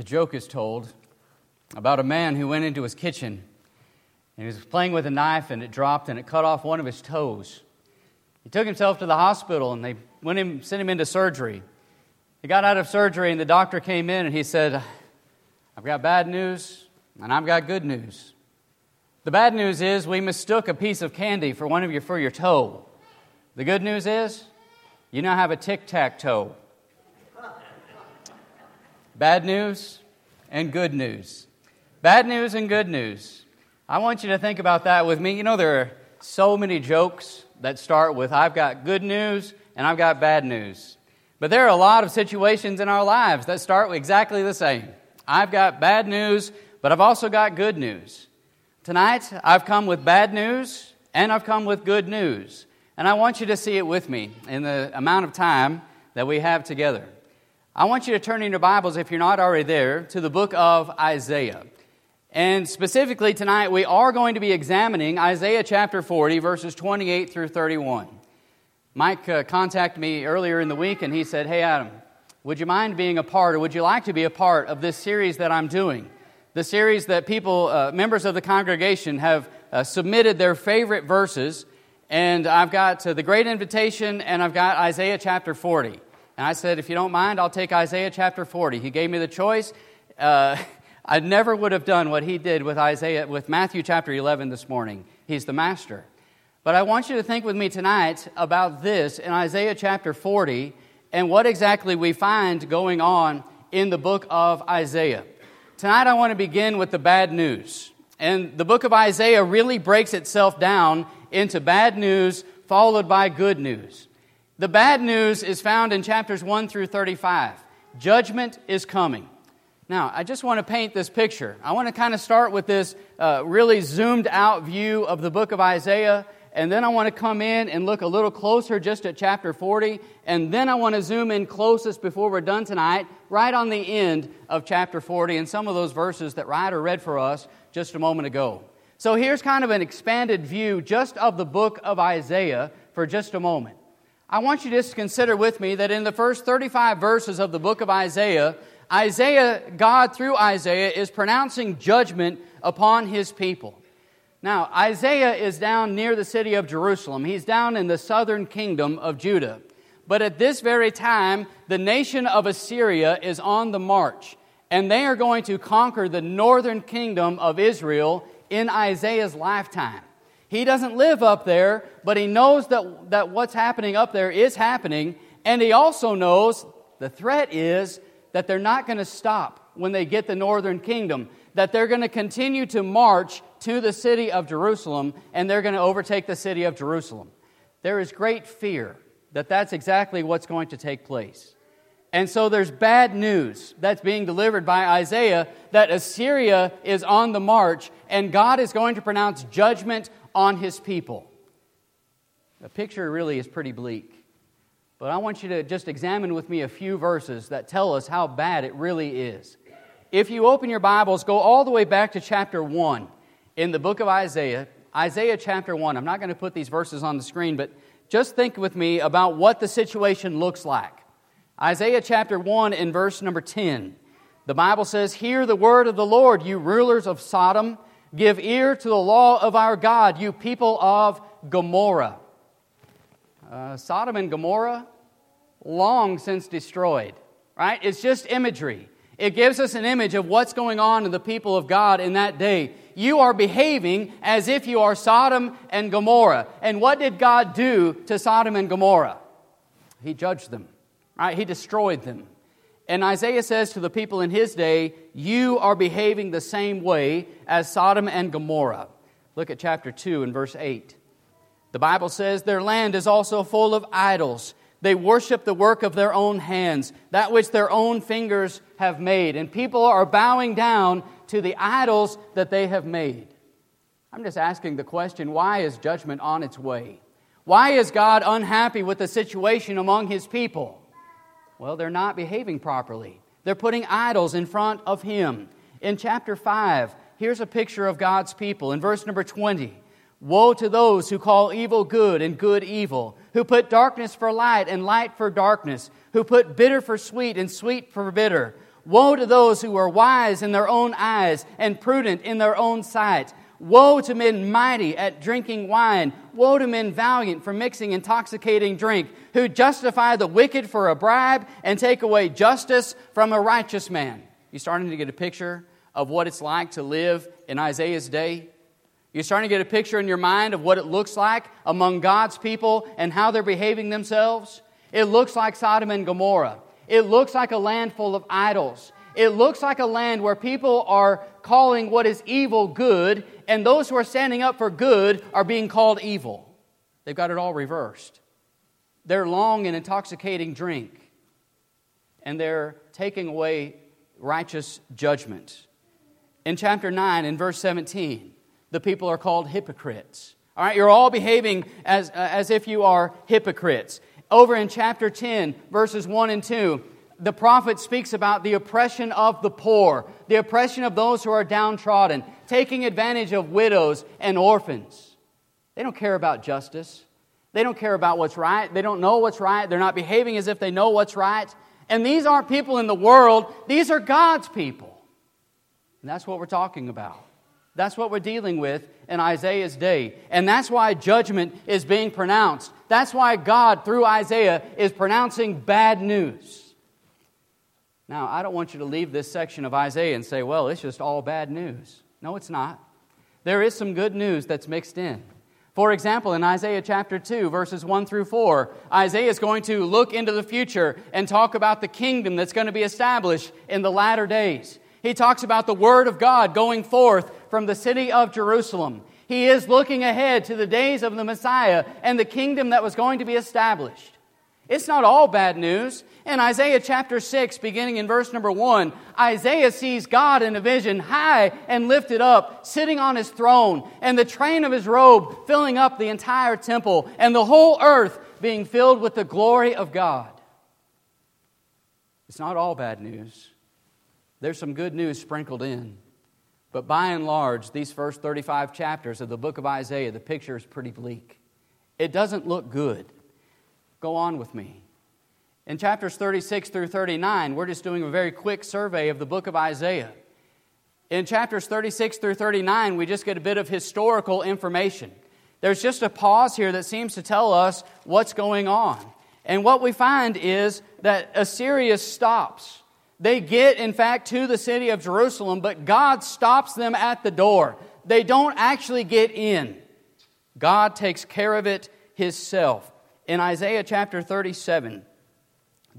the joke is told about a man who went into his kitchen and he was playing with a knife and it dropped and it cut off one of his toes. He took himself to the hospital and they went him, sent him into surgery. He got out of surgery and the doctor came in and he said, I've got bad news and I've got good news. The bad news is we mistook a piece of candy for one of your for your toe. The good news is you now have a tic tac toe. Bad news and good news. Bad news and good news. I want you to think about that with me. You know, there are so many jokes that start with, I've got good news and I've got bad news. But there are a lot of situations in our lives that start with exactly the same. I've got bad news, but I've also got good news. Tonight, I've come with bad news and I've come with good news. And I want you to see it with me in the amount of time that we have together. I want you to turn in your Bibles, if you're not already there, to the book of Isaiah. And specifically tonight, we are going to be examining Isaiah chapter 40, verses 28 through 31. Mike uh, contacted me earlier in the week and he said, Hey, Adam, would you mind being a part, or would you like to be a part of this series that I'm doing? The series that people, uh, members of the congregation, have uh, submitted their favorite verses. And I've got uh, the Great Invitation and I've got Isaiah chapter 40. And I said, if you don't mind, I'll take Isaiah chapter 40. He gave me the choice. Uh, I never would have done what he did with Isaiah, with Matthew chapter 11 this morning. He's the master. But I want you to think with me tonight about this in Isaiah chapter 40 and what exactly we find going on in the book of Isaiah. Tonight I want to begin with the bad news. And the book of Isaiah really breaks itself down into bad news followed by good news. The bad news is found in chapters 1 through 35. Judgment is coming. Now, I just want to paint this picture. I want to kind of start with this uh, really zoomed out view of the book of Isaiah, and then I want to come in and look a little closer just at chapter 40, and then I want to zoom in closest before we're done tonight, right on the end of chapter 40, and some of those verses that Ryder read for us just a moment ago. So here's kind of an expanded view just of the book of Isaiah for just a moment. I want you just to consider with me that in the first 35 verses of the book of Isaiah, Isaiah, God through Isaiah, is pronouncing judgment upon his people. Now, Isaiah is down near the city of Jerusalem. He's down in the southern kingdom of Judah. But at this very time, the nation of Assyria is on the march, and they are going to conquer the northern kingdom of Israel in Isaiah's lifetime. He doesn't live up there, but he knows that, that what's happening up there is happening. And he also knows the threat is that they're not going to stop when they get the northern kingdom, that they're going to continue to march to the city of Jerusalem and they're going to overtake the city of Jerusalem. There is great fear that that's exactly what's going to take place. And so there's bad news that's being delivered by Isaiah that Assyria is on the march and God is going to pronounce judgment on his people. The picture really is pretty bleak. But I want you to just examine with me a few verses that tell us how bad it really is. If you open your Bibles, go all the way back to chapter 1 in the book of Isaiah. Isaiah chapter 1. I'm not going to put these verses on the screen, but just think with me about what the situation looks like. Isaiah chapter 1 and verse number 10. The Bible says, Hear the word of the Lord, you rulers of Sodom Give ear to the law of our God, you people of Gomorrah. Uh, Sodom and Gomorrah, long since destroyed, right? It's just imagery. It gives us an image of what's going on in the people of God in that day. You are behaving as if you are Sodom and Gomorrah. And what did God do to Sodom and Gomorrah? He judged them, right? He destroyed them. And Isaiah says to the people in his day, You are behaving the same way as Sodom and Gomorrah. Look at chapter 2 and verse 8. The Bible says, Their land is also full of idols. They worship the work of their own hands, that which their own fingers have made. And people are bowing down to the idols that they have made. I'm just asking the question why is judgment on its way? Why is God unhappy with the situation among his people? Well, they're not behaving properly. They're putting idols in front of Him. In chapter 5, here's a picture of God's people. In verse number 20, Woe to those who call evil good and good evil, who put darkness for light and light for darkness, who put bitter for sweet and sweet for bitter. Woe to those who are wise in their own eyes and prudent in their own sight. Woe to men mighty at drinking wine. Woe to men valiant for mixing intoxicating drink, who justify the wicked for a bribe and take away justice from a righteous man. You're starting to get a picture of what it's like to live in Isaiah's day? You're starting to get a picture in your mind of what it looks like among God's people and how they're behaving themselves? It looks like Sodom and Gomorrah. It looks like a land full of idols. It looks like a land where people are calling what is evil good, and those who are standing up for good are being called evil. They've got it all reversed. They're long and intoxicating drink, and they're taking away righteous judgment. In chapter 9, in verse 17, the people are called hypocrites. All right, you're all behaving as, uh, as if you are hypocrites. Over in chapter 10, verses 1 and 2, the prophet speaks about the oppression of the poor, the oppression of those who are downtrodden, taking advantage of widows and orphans. They don't care about justice. They don't care about what's right. They don't know what's right. They're not behaving as if they know what's right. And these aren't people in the world, these are God's people. And that's what we're talking about. That's what we're dealing with in Isaiah's day. And that's why judgment is being pronounced. That's why God, through Isaiah, is pronouncing bad news. Now, I don't want you to leave this section of Isaiah and say, well, it's just all bad news. No, it's not. There is some good news that's mixed in. For example, in Isaiah chapter 2, verses 1 through 4, Isaiah is going to look into the future and talk about the kingdom that's going to be established in the latter days. He talks about the word of God going forth from the city of Jerusalem. He is looking ahead to the days of the Messiah and the kingdom that was going to be established. It's not all bad news. In Isaiah chapter 6, beginning in verse number 1, Isaiah sees God in a vision, high and lifted up, sitting on his throne, and the train of his robe filling up the entire temple, and the whole earth being filled with the glory of God. It's not all bad news. There's some good news sprinkled in. But by and large, these first 35 chapters of the book of Isaiah, the picture is pretty bleak. It doesn't look good. Go on with me. In chapters 36 through 39, we're just doing a very quick survey of the book of Isaiah. In chapters 36 through 39, we just get a bit of historical information. There's just a pause here that seems to tell us what's going on. And what we find is that Assyria stops. They get, in fact, to the city of Jerusalem, but God stops them at the door. They don't actually get in. God takes care of it Himself in Isaiah chapter 37.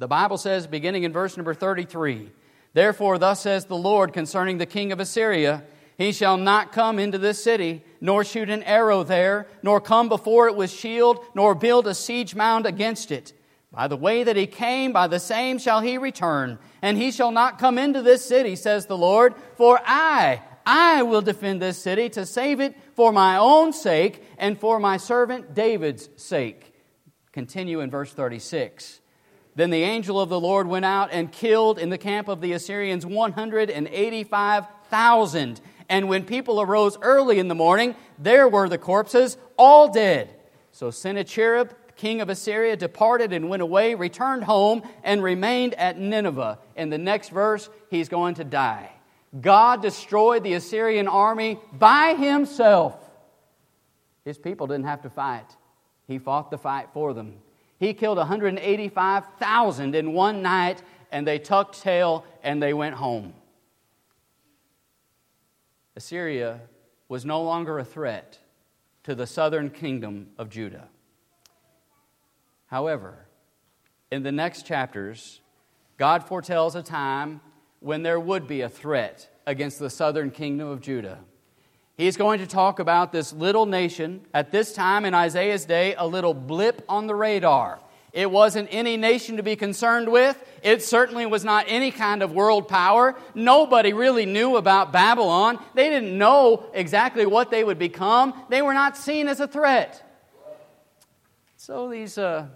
The Bible says, beginning in verse number 33, Therefore, thus says the Lord concerning the king of Assyria, He shall not come into this city, nor shoot an arrow there, nor come before it with shield, nor build a siege mound against it. By the way that he came, by the same shall he return, and he shall not come into this city, says the Lord, for I, I will defend this city to save it for my own sake and for my servant David's sake. Continue in verse 36. Then the angel of the Lord went out and killed in the camp of the Assyrians 185,000. And when people arose early in the morning, there were the corpses, all dead. So Sennacherib, king of Assyria, departed and went away, returned home, and remained at Nineveh. In the next verse, he's going to die. God destroyed the Assyrian army by himself. His people didn't have to fight. He fought the fight for them. He killed 185,000 in one night, and they tucked tail and they went home. Assyria was no longer a threat to the southern kingdom of Judah. However, in the next chapters, God foretells a time when there would be a threat against the southern kingdom of Judah. He's going to talk about this little nation, at this time in Isaiah's day, a little blip on the radar. It wasn't any nation to be concerned with. It certainly was not any kind of world power. Nobody really knew about Babylon. They didn't know exactly what they would become. They were not seen as a threat. So these, uh,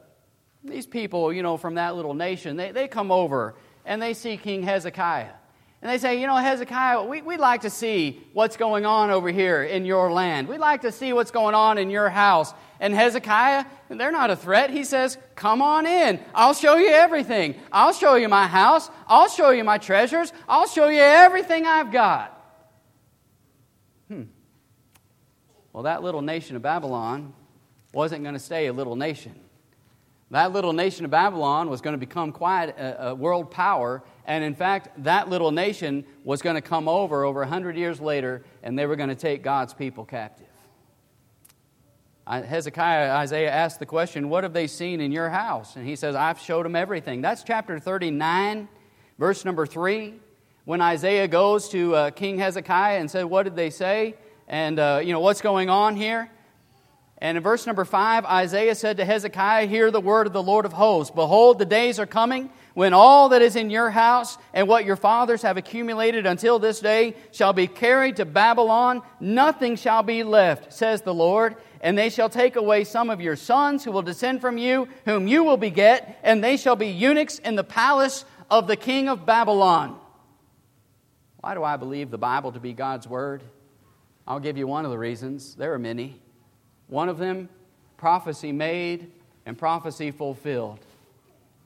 these people, you know, from that little nation, they, they come over and they see King Hezekiah. And they say, You know, Hezekiah, we, would like to see what's going on over here in your land. We'd like to see what's going on in your house. And Hezekiah, they're not a threat. He says, Come on in. I'll show you everything. I'll show you my house. I'll show you my treasures. I'll show you everything I've got. Hmm. Well, that little nation of Babylon wasn't going to stay a little nation. That little nation of Babylon was going to become quite a, a world power and in fact, that little nation was going to come over over 100 years later, and they were going to take God's people captive. Hezekiah, Isaiah asked the question, What have they seen in your house? And he says, I've showed them everything. That's chapter 39, verse number 3. When Isaiah goes to uh, King Hezekiah and said, What did they say? And, uh, you know, what's going on here? And in verse number 5, Isaiah said to Hezekiah, Hear the word of the Lord of hosts. Behold, the days are coming when all that is in your house and what your fathers have accumulated until this day shall be carried to Babylon, nothing shall be left, says the Lord. And they shall take away some of your sons who will descend from you, whom you will beget, and they shall be eunuchs in the palace of the king of Babylon. Why do I believe the Bible to be God's word? I'll give you one of the reasons. There are many. One of them, prophecy made and prophecy fulfilled.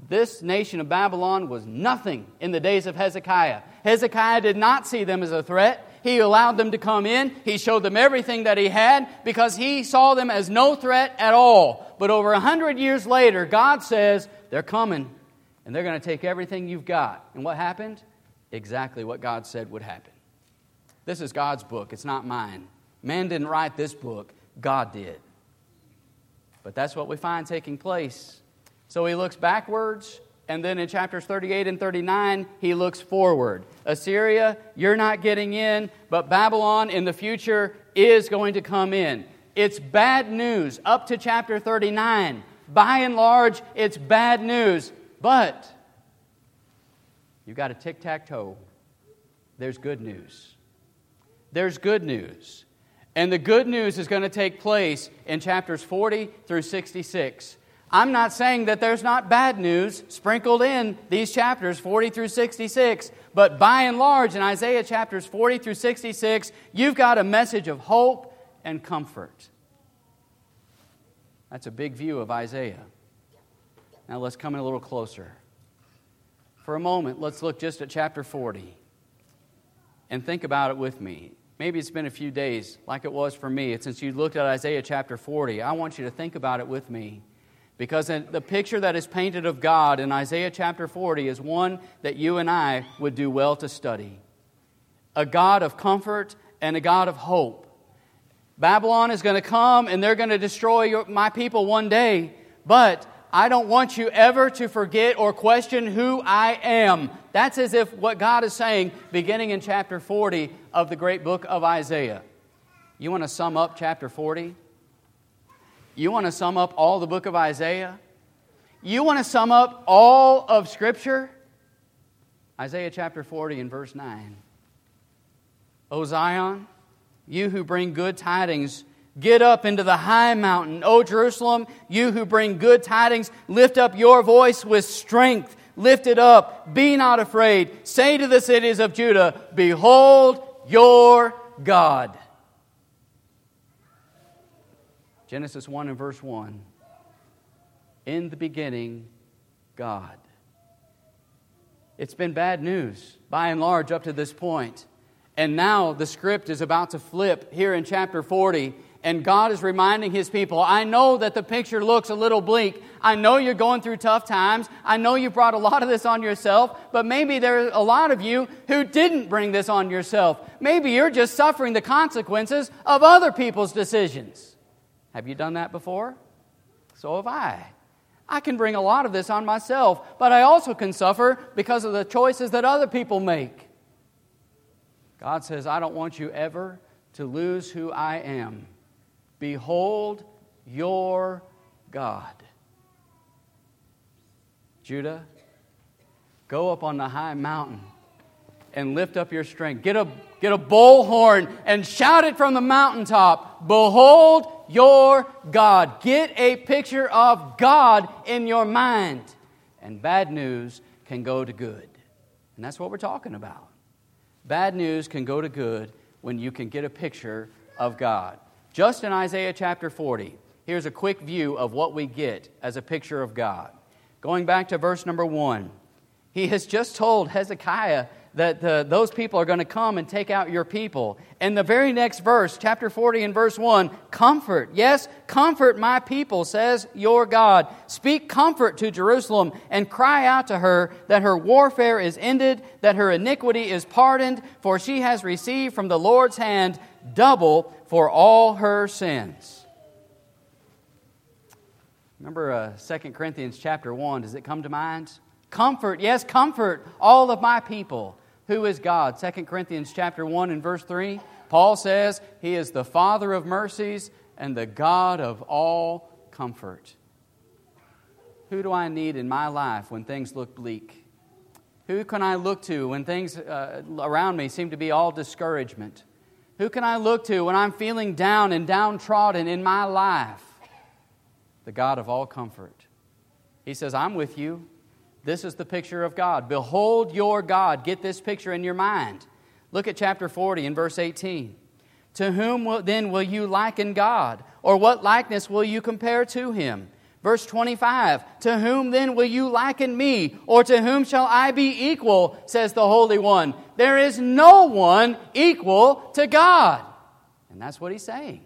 This nation of Babylon was nothing in the days of Hezekiah. Hezekiah did not see them as a threat. He allowed them to come in. He showed them everything that he had because he saw them as no threat at all. But over a hundred years later, God says, they're coming and they're going to take everything you've got. And what happened? Exactly what God said would happen. This is God's book, it's not mine. Man didn't write this book, God did. But that's what we find taking place so he looks backwards, and then in chapters 38 and 39, he looks forward. Assyria, you're not getting in, but Babylon in the future is going to come in. It's bad news up to chapter 39. By and large, it's bad news, but you've got a tic tac toe. There's good news. There's good news. And the good news is going to take place in chapters 40 through 66. I'm not saying that there's not bad news sprinkled in these chapters 40 through 66, but by and large, in Isaiah chapters 40 through 66, you've got a message of hope and comfort. That's a big view of Isaiah. Now let's come in a little closer. For a moment, let's look just at chapter 40 and think about it with me. Maybe it's been a few days, like it was for me. Since you looked at Isaiah chapter 40, I want you to think about it with me. Because the picture that is painted of God in Isaiah chapter 40 is one that you and I would do well to study. A God of comfort and a God of hope. Babylon is going to come and they're going to destroy your, my people one day, but I don't want you ever to forget or question who I am. That's as if what God is saying beginning in chapter 40 of the great book of Isaiah. You want to sum up chapter 40? You want to sum up all the book of Isaiah? You want to sum up all of Scripture? Isaiah chapter 40 and verse 9. O Zion, you who bring good tidings, get up into the high mountain. O Jerusalem, you who bring good tidings, lift up your voice with strength. Lift it up. Be not afraid. Say to the cities of Judah, Behold your God. Genesis 1 and verse 1. In the beginning, God. It's been bad news by and large up to this point. And now the script is about to flip here in chapter 40. And God is reminding his people, I know that the picture looks a little bleak. I know you're going through tough times. I know you brought a lot of this on yourself, but maybe there are a lot of you who didn't bring this on yourself. Maybe you're just suffering the consequences of other people's decisions. Have you done that before? So have I. I can bring a lot of this on myself, but I also can suffer because of the choices that other people make. God says, I don't want you ever to lose who I am. Behold your God. Judah, go up on the high mountain and lift up your strength. Get a, get a bullhorn and shout it from the mountaintop. Behold your God. Get a picture of God in your mind. And bad news can go to good. And that's what we're talking about. Bad news can go to good when you can get a picture of God. Just in Isaiah chapter 40, here's a quick view of what we get as a picture of God. Going back to verse number 1, he has just told Hezekiah that the, those people are going to come and take out your people. And the very next verse, chapter 40 and verse 1, comfort, yes, comfort my people, says your God. Speak comfort to Jerusalem and cry out to her that her warfare is ended, that her iniquity is pardoned, for she has received from the Lord's hand double for all her sins. Remember uh, 2 Corinthians chapter 1, does it come to mind? Comfort, yes, comfort all of my people. Who is God? 2 Corinthians chapter 1 and verse 3. Paul says, He is the Father of mercies and the God of all comfort. Who do I need in my life when things look bleak? Who can I look to when things uh, around me seem to be all discouragement? Who can I look to when I'm feeling down and downtrodden in my life? The God of all comfort. He says, I'm with you. This is the picture of God. Behold your God. Get this picture in your mind. Look at chapter 40 and verse 18. To whom will, then will you liken God? Or what likeness will you compare to him? Verse 25 To whom then will you liken me? Or to whom shall I be equal? Says the Holy One. There is no one equal to God. And that's what he's saying.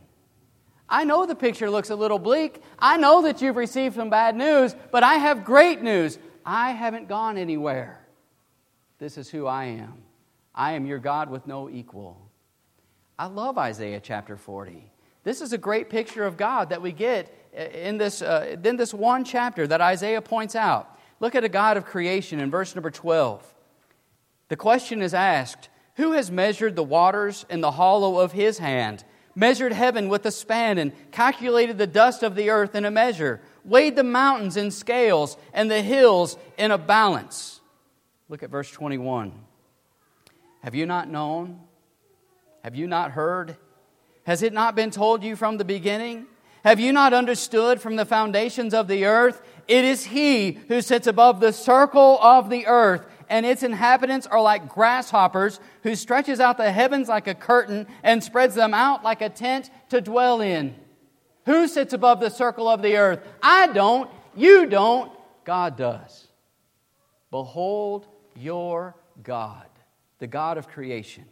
I know the picture looks a little bleak. I know that you've received some bad news, but I have great news. I haven't gone anywhere. This is who I am. I am your God with no equal. I love Isaiah chapter 40. This is a great picture of God that we get in this, uh, in this one chapter that Isaiah points out. Look at a God of creation in verse number 12. The question is asked Who has measured the waters in the hollow of his hand, measured heaven with a span, and calculated the dust of the earth in a measure? weighed the mountains in scales and the hills in a balance. Look at verse 21. Have you not known? Have you not heard? Has it not been told you from the beginning? Have you not understood from the foundations of the earth? It is He who sits above the circle of the earth, and its inhabitants are like grasshoppers, who stretches out the heavens like a curtain and spreads them out like a tent to dwell in. Who sits above the circle of the earth? I don't. You don't. God does. Behold your God, the God of creation.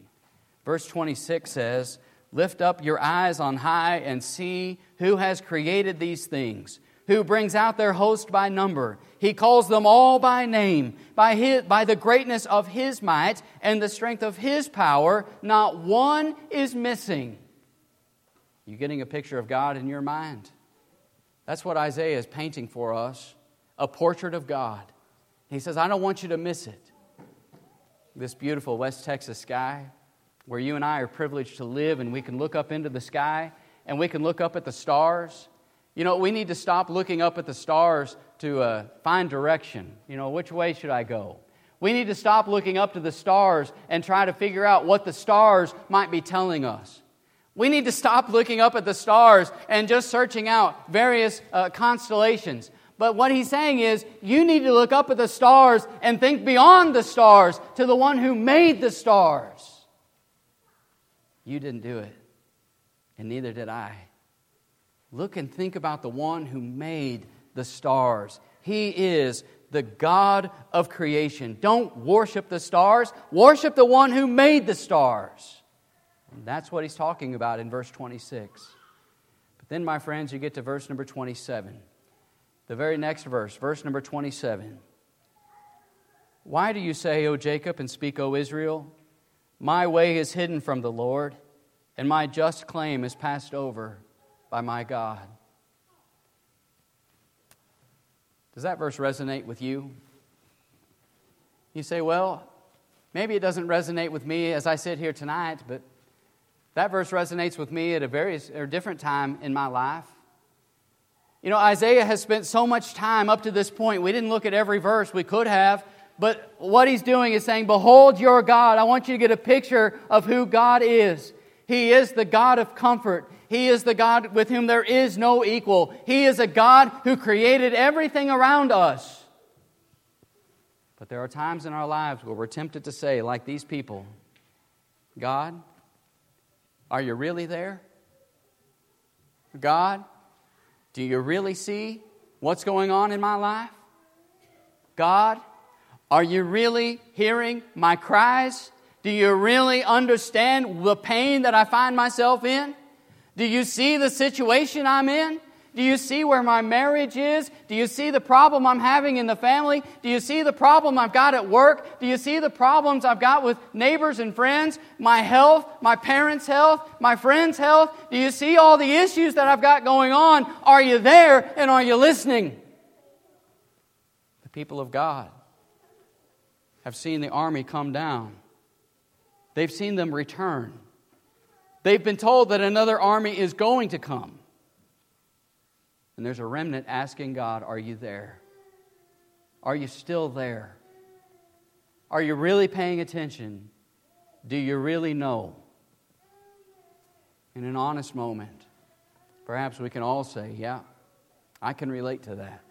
Verse 26 says, Lift up your eyes on high and see who has created these things, who brings out their host by number. He calls them all by name. By, his, by the greatness of his might and the strength of his power, not one is missing. You getting a picture of God in your mind? That's what Isaiah is painting for us a portrait of God. He says, I don't want you to miss it. This beautiful West Texas sky, where you and I are privileged to live, and we can look up into the sky and we can look up at the stars. You know, we need to stop looking up at the stars to uh, find direction. You know, which way should I go? We need to stop looking up to the stars and try to figure out what the stars might be telling us. We need to stop looking up at the stars and just searching out various uh, constellations. But what he's saying is, you need to look up at the stars and think beyond the stars to the one who made the stars. You didn't do it, and neither did I. Look and think about the one who made the stars. He is the God of creation. Don't worship the stars, worship the one who made the stars. And that's what he's talking about in verse 26. But then, my friends, you get to verse number 27. The very next verse, verse number 27. Why do you say, O Jacob, and speak, O Israel? My way is hidden from the Lord, and my just claim is passed over by my God. Does that verse resonate with you? You say, well, maybe it doesn't resonate with me as I sit here tonight, but that verse resonates with me at a very or different time in my life. You know, Isaiah has spent so much time up to this point. We didn't look at every verse, we could have. But what he's doing is saying, Behold your God. I want you to get a picture of who God is. He is the God of comfort. He is the God with whom there is no equal. He is a God who created everything around us. But there are times in our lives where we're tempted to say, like these people, God, are you really there? God, do you really see what's going on in my life? God, are you really hearing my cries? Do you really understand the pain that I find myself in? Do you see the situation I'm in? Do you see where my marriage is? Do you see the problem I'm having in the family? Do you see the problem I've got at work? Do you see the problems I've got with neighbors and friends? My health, my parents' health, my friends' health? Do you see all the issues that I've got going on? Are you there and are you listening? The people of God have seen the army come down, they've seen them return. They've been told that another army is going to come. And there's a remnant asking God, Are you there? Are you still there? Are you really paying attention? Do you really know? In an honest moment, perhaps we can all say, Yeah, I can relate to that.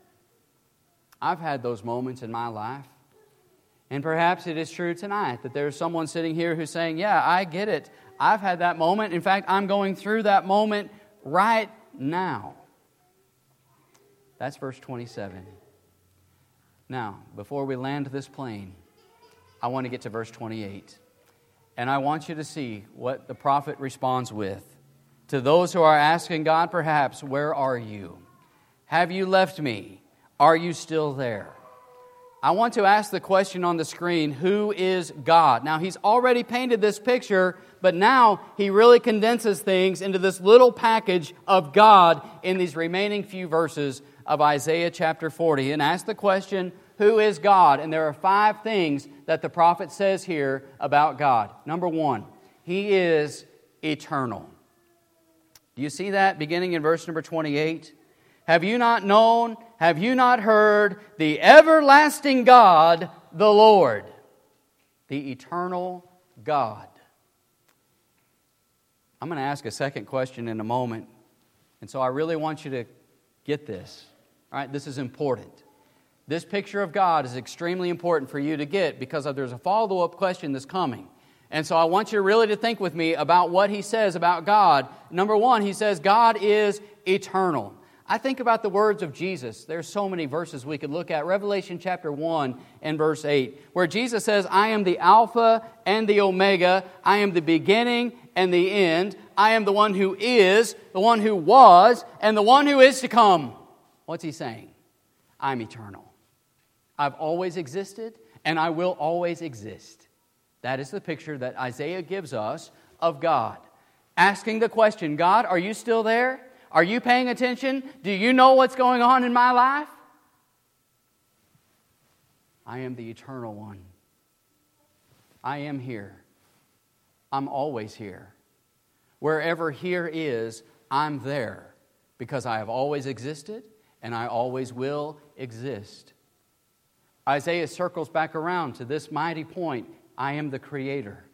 I've had those moments in my life. And perhaps it is true tonight that there's someone sitting here who's saying, Yeah, I get it. I've had that moment. In fact, I'm going through that moment right now. That's verse 27. Now, before we land this plane, I want to get to verse 28. And I want you to see what the prophet responds with. To those who are asking God, perhaps, where are you? Have you left me? Are you still there? I want to ask the question on the screen who is God? Now, he's already painted this picture, but now he really condenses things into this little package of God in these remaining few verses of Isaiah chapter 40 and ask the question, Who is God? And there are five things that the prophet says here about God. Number one, He is eternal. Do you see that beginning in verse number 28? Have you not known? Have you not heard? The everlasting God, the Lord, the eternal God. I'm going to ask a second question in a moment. And so I really want you to get this. All right, this is important. This picture of God is extremely important for you to get because there's a follow up question that's coming. And so I want you really to think with me about what he says about God. Number one, he says God is eternal. I think about the words of Jesus. There's so many verses we could look at. Revelation chapter 1 and verse 8, where Jesus says, I am the Alpha and the Omega. I am the beginning and the end. I am the one who is, the one who was, and the one who is to come. What's he saying? I'm eternal. I've always existed, and I will always exist. That is the picture that Isaiah gives us of God. Asking the question God, are you still there? Are you paying attention? Do you know what's going on in my life? I am the eternal one. I am here. I'm always here. Wherever here is, I'm there because I have always existed and I always will exist. Isaiah circles back around to this mighty point I am the Creator.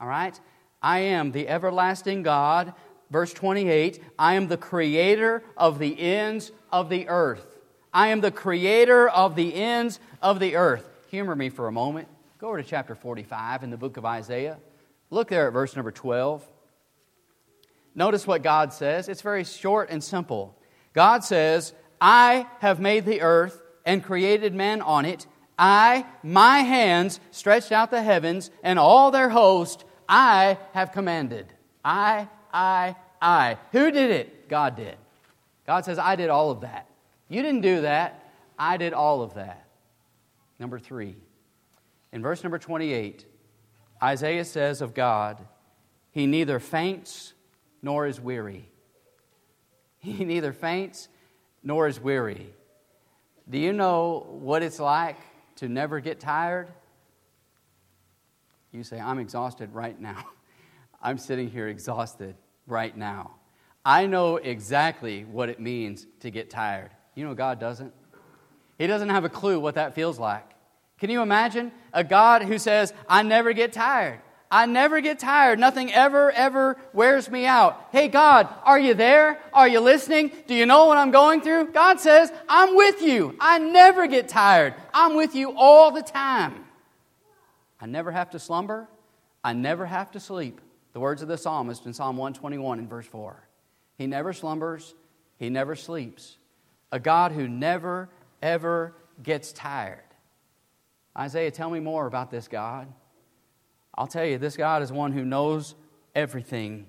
All right? I am the everlasting God. Verse 28 I am the Creator of the ends of the earth. I am the Creator of the ends of the earth. Humor me for a moment. Go over to chapter 45 in the book of Isaiah. Look there at verse number 12. Notice what God says. It's very short and simple. God says, I have made the earth and created man on it. I, my hands, stretched out the heavens and all their host, I have commanded. I, I, I. Who did it? God did. God says, I did all of that. You didn't do that. I did all of that. Number three, in verse number 28, Isaiah says of God, He neither faints nor is weary. He neither faints nor is weary. Do you know what it's like to never get tired? You say, I'm exhausted right now. I'm sitting here exhausted right now. I know exactly what it means to get tired. You know, God doesn't. He doesn't have a clue what that feels like. Can you imagine a God who says, I never get tired? I never get tired. Nothing ever, ever wears me out. Hey, God, are you there? Are you listening? Do you know what I'm going through? God says, I'm with you. I never get tired. I'm with you all the time. I never have to slumber. I never have to sleep. The words of the psalmist in Psalm 121 in verse 4. He never slumbers, he never sleeps. A God who never, ever gets tired. Isaiah, tell me more about this God. I'll tell you, this God is one who knows everything.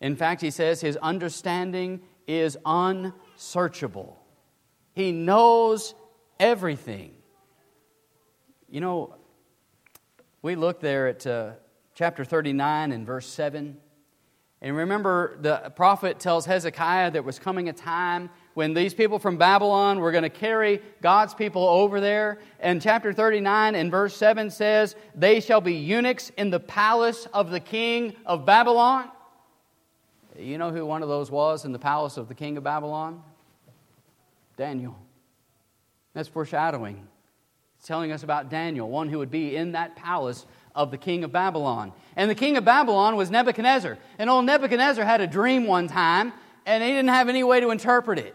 In fact, he says his understanding is unsearchable. He knows everything. You know, we look there at uh, chapter 39 and verse 7. And remember, the prophet tells Hezekiah there was coming a time when these people from Babylon were going to carry God's people over there. And chapter 39 and verse 7 says, They shall be eunuchs in the palace of the king of Babylon. You know who one of those was in the palace of the king of Babylon? Daniel. That's foreshadowing. It's telling us about Daniel, one who would be in that palace of the king of Babylon. And the king of Babylon was Nebuchadnezzar. And old Nebuchadnezzar had a dream one time, and he didn't have any way to interpret it.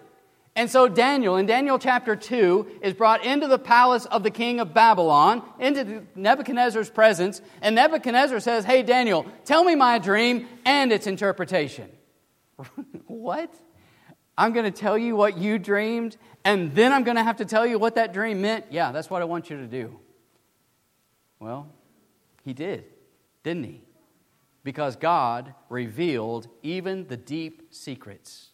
And so Daniel, in Daniel chapter 2, is brought into the palace of the king of Babylon, into Nebuchadnezzar's presence, and Nebuchadnezzar says, Hey, Daniel, tell me my dream and its interpretation. what? I'm going to tell you what you dreamed, and then I'm going to have to tell you what that dream meant? Yeah, that's what I want you to do. Well, he did, didn't he? Because God revealed even the deep secrets.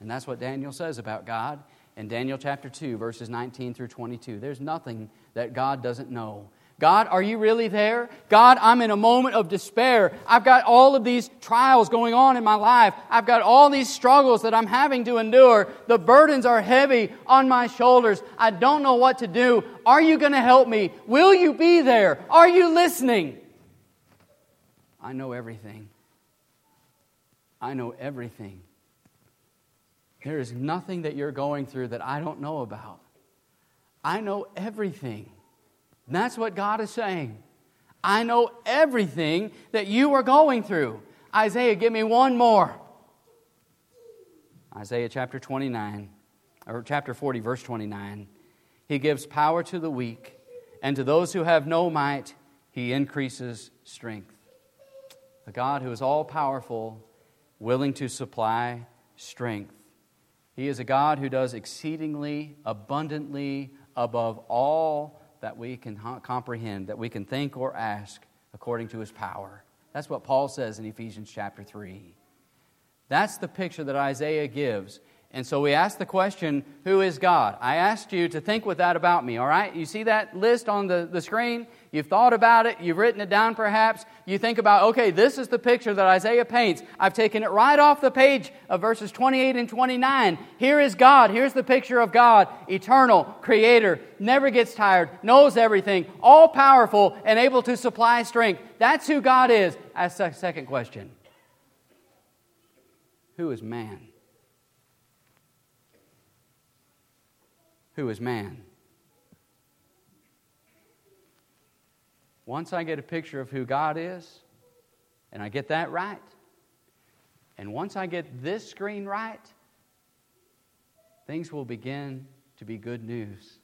And that's what Daniel says about God in Daniel chapter 2, verses 19 through 22. There's nothing that God doesn't know. God, are you really there? God, I'm in a moment of despair. I've got all of these trials going on in my life. I've got all these struggles that I'm having to endure. The burdens are heavy on my shoulders. I don't know what to do. Are you going to help me? Will you be there? Are you listening? I know everything. I know everything. There is nothing that you're going through that I don't know about. I know everything. And that's what God is saying. I know everything that you are going through. Isaiah, give me one more. Isaiah chapter 29, or chapter 40, verse 29. He gives power to the weak, and to those who have no might, he increases strength. A God who is all powerful, willing to supply strength. He is a God who does exceedingly abundantly above all that we can comprehend, that we can think or ask according to his power. That's what Paul says in Ephesians chapter 3. That's the picture that Isaiah gives. And so we ask the question, Who is God? I asked you to think with that about me, all right? You see that list on the, the screen? You've thought about it, you've written it down perhaps. You think about, okay, this is the picture that Isaiah paints. I've taken it right off the page of verses 28 and 29. Here is God. Here's the picture of God eternal, creator, never gets tired, knows everything, all powerful, and able to supply strength. That's who God is. Ask the second question Who is man? Who is man? Once I get a picture of who God is, and I get that right, and once I get this screen right, things will begin to be good news.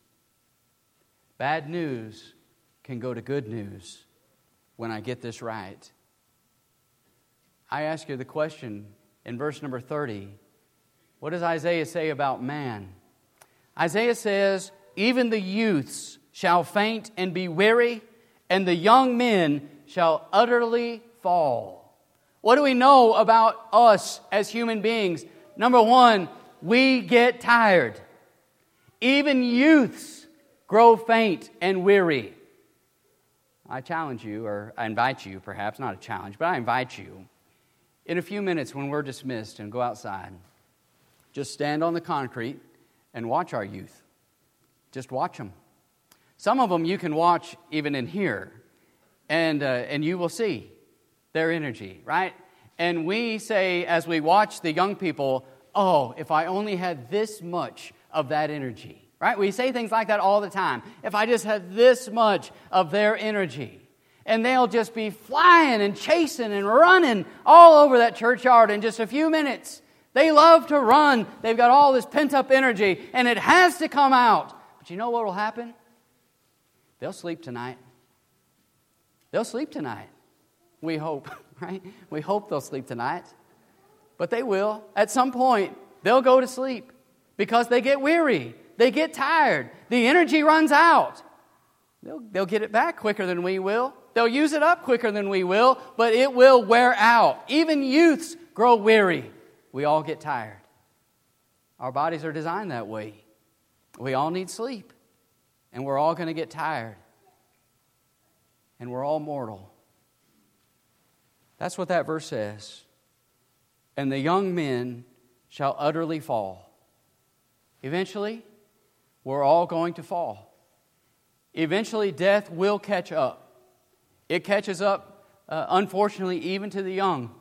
Bad news can go to good news when I get this right. I ask you the question in verse number 30 what does Isaiah say about man? Isaiah says, Even the youths shall faint and be weary, and the young men shall utterly fall. What do we know about us as human beings? Number one, we get tired. Even youths grow faint and weary. I challenge you, or I invite you, perhaps, not a challenge, but I invite you, in a few minutes when we're dismissed and go outside, just stand on the concrete and watch our youth. Just watch them. Some of them you can watch even in here, and, uh, and you will see their energy, right? And we say, as we watch the young people, oh, if I only had this much of that energy, right? We say things like that all the time. If I just had this much of their energy, and they'll just be flying and chasing and running all over that churchyard in just a few minutes. They love to run. They've got all this pent up energy, and it has to come out. But you know what will happen? They'll sleep tonight. They'll sleep tonight. We hope, right? We hope they'll sleep tonight. But they will. At some point, they'll go to sleep because they get weary, they get tired, the energy runs out. They'll, they'll get it back quicker than we will. They'll use it up quicker than we will, but it will wear out. Even youths grow weary. We all get tired. Our bodies are designed that way. We all need sleep, and we're all going to get tired, and we're all mortal. That's what that verse says. And the young men shall utterly fall. Eventually, we're all going to fall. Eventually, death will catch up. It catches up, uh, unfortunately, even to the young.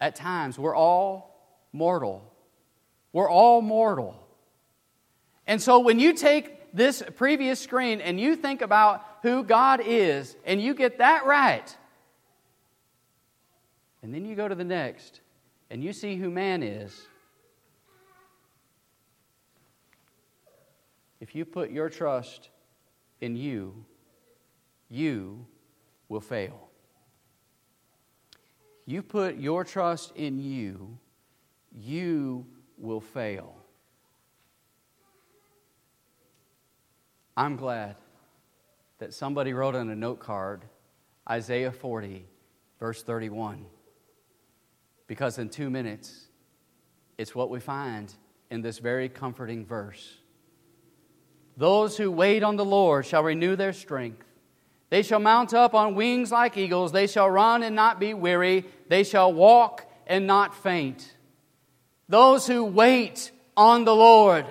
At times, we're all mortal. We're all mortal. And so, when you take this previous screen and you think about who God is, and you get that right, and then you go to the next and you see who man is, if you put your trust in you, you will fail. You put your trust in you, you will fail. I'm glad that somebody wrote on a note card Isaiah 40, verse 31. Because in two minutes, it's what we find in this very comforting verse. Those who wait on the Lord shall renew their strength. They shall mount up on wings like eagles. They shall run and not be weary. They shall walk and not faint. Those who wait on the Lord,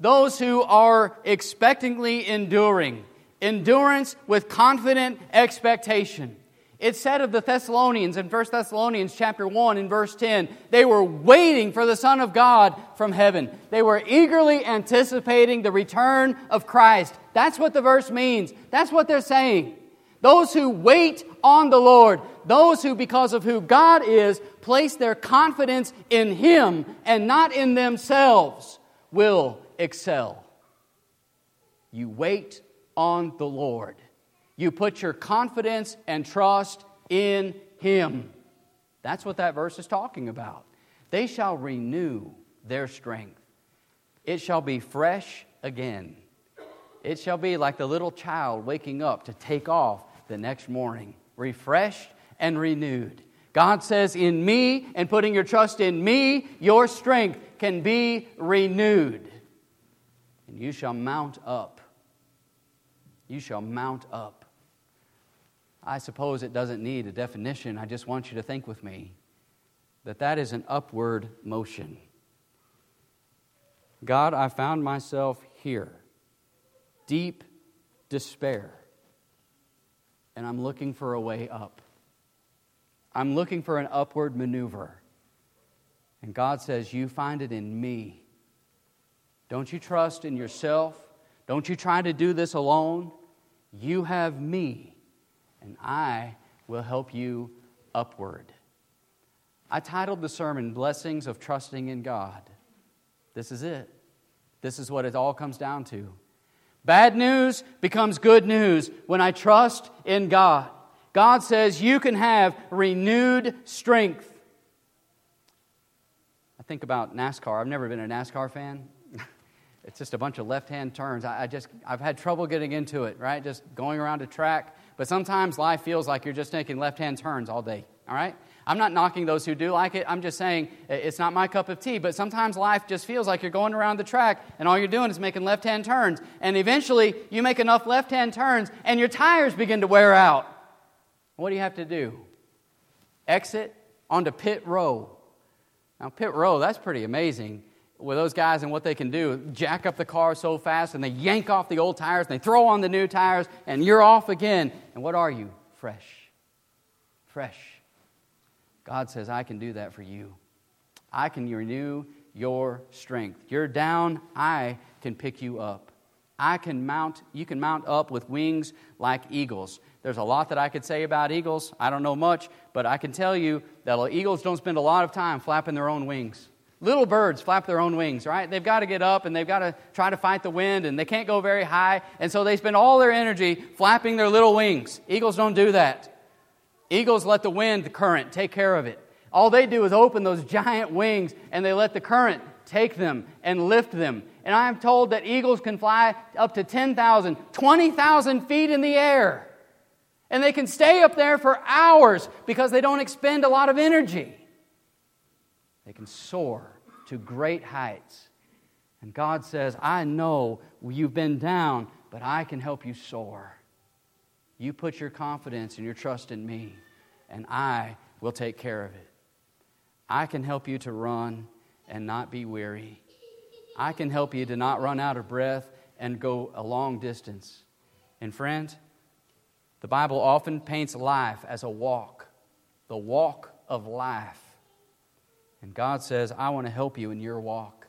those who are expectantly enduring, endurance with confident expectation. It said of the Thessalonians in 1 Thessalonians chapter 1 in verse 10, they were waiting for the Son of God from heaven. They were eagerly anticipating the return of Christ. That's what the verse means. That's what they're saying. Those who wait on the Lord, those who, because of who God is, place their confidence in Him and not in themselves, will excel. You wait on the Lord. You put your confidence and trust in Him. That's what that verse is talking about. They shall renew their strength. It shall be fresh again. It shall be like the little child waking up to take off the next morning, refreshed and renewed. God says, In me and putting your trust in me, your strength can be renewed. And you shall mount up. You shall mount up. I suppose it doesn't need a definition. I just want you to think with me that that is an upward motion. God, I found myself here, deep despair, and I'm looking for a way up. I'm looking for an upward maneuver. And God says, You find it in me. Don't you trust in yourself. Don't you try to do this alone. You have me and I will help you upward. I titled the sermon Blessings of Trusting in God. This is it. This is what it all comes down to. Bad news becomes good news when I trust in God. God says you can have renewed strength. I think about NASCAR. I've never been a NASCAR fan. it's just a bunch of left hand turns. I, just, I've had trouble getting into it, right? Just going around a track. But sometimes life feels like you're just taking left hand turns all day, all right? I'm not knocking those who do like it. I'm just saying it's not my cup of tea. But sometimes life just feels like you're going around the track and all you're doing is making left hand turns. And eventually you make enough left hand turns and your tires begin to wear out. What do you have to do? Exit onto pit row. Now, pit row, that's pretty amazing with those guys and what they can do jack up the car so fast and they yank off the old tires and they throw on the new tires and you're off again. And what are you? Fresh. Fresh. God says, I can do that for you. I can renew your strength. You're down, I can pick you up. I can mount, you can mount up with wings like eagles. There's a lot that I could say about eagles. I don't know much, but I can tell you that eagles don't spend a lot of time flapping their own wings. Little birds flap their own wings, right? They've got to get up and they've got to try to fight the wind and they can't go very high. And so they spend all their energy flapping their little wings. Eagles don't do that. Eagles let the wind, the current, take care of it. All they do is open those giant wings and they let the current take them and lift them. And I am told that eagles can fly up to 10,000, 20,000 feet in the air. And they can stay up there for hours because they don't expend a lot of energy. They can soar to great heights. And God says, I know you've been down, but I can help you soar. You put your confidence and your trust in me, and I will take care of it. I can help you to run and not be weary. I can help you to not run out of breath and go a long distance. And, friend, the Bible often paints life as a walk, the walk of life. And God says, I want to help you in your walk.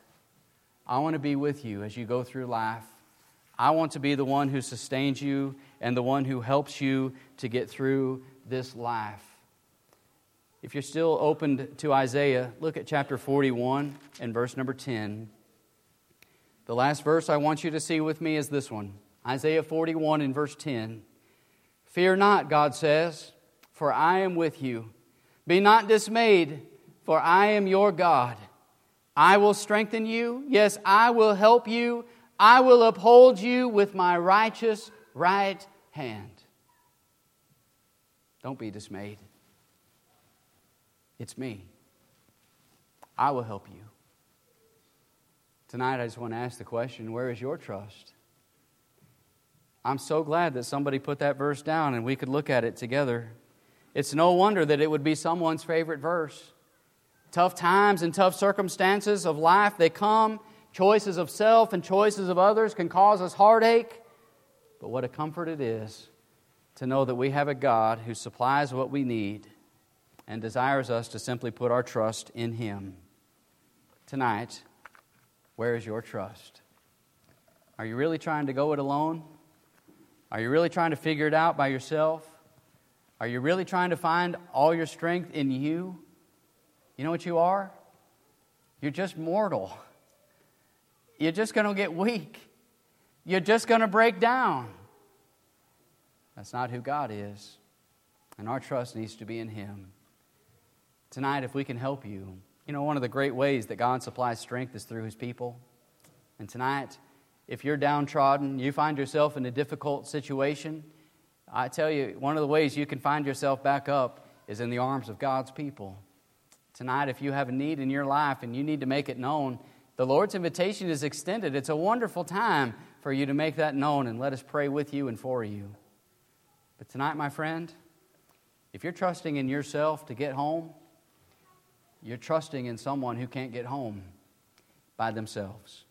I want to be with you as you go through life. I want to be the one who sustains you and the one who helps you to get through this life. If you're still opened to Isaiah, look at chapter 41 and verse number 10. The last verse I want you to see with me is this one Isaiah 41 and verse 10. Fear not, God says, for I am with you. Be not dismayed, for I am your God. I will strengthen you. Yes, I will help you. I will uphold you with my righteous right hand. Don't be dismayed. It's me. I will help you. Tonight, I just want to ask the question where is your trust? I'm so glad that somebody put that verse down and we could look at it together. It's no wonder that it would be someone's favorite verse. Tough times and tough circumstances of life, they come. Choices of self and choices of others can cause us heartache. But what a comfort it is to know that we have a God who supplies what we need and desires us to simply put our trust in Him. Tonight, where is your trust? Are you really trying to go it alone? Are you really trying to figure it out by yourself? Are you really trying to find all your strength in you? You know what you are? You're just mortal. You're just going to get weak. You're just going to break down. That's not who God is. And our trust needs to be in Him. Tonight, if we can help you, you know, one of the great ways that God supplies strength is through His people. And tonight, if you're downtrodden, you find yourself in a difficult situation, I tell you, one of the ways you can find yourself back up is in the arms of God's people. Tonight, if you have a need in your life and you need to make it known, the Lord's invitation is extended. It's a wonderful time for you to make that known, and let us pray with you and for you. But tonight, my friend, if you're trusting in yourself to get home, you're trusting in someone who can't get home by themselves.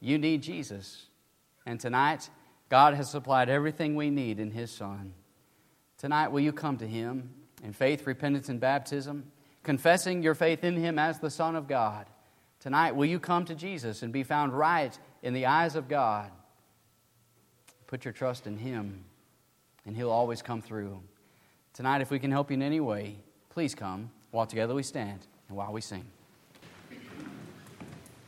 You need Jesus. And tonight, God has supplied everything we need in His Son. Tonight, will you come to Him in faith, repentance, and baptism, confessing your faith in Him as the Son of God? Tonight, will you come to Jesus and be found right in the eyes of God? Put your trust in Him, and He'll always come through. Tonight, if we can help you in any way, please come while together we stand and while we sing.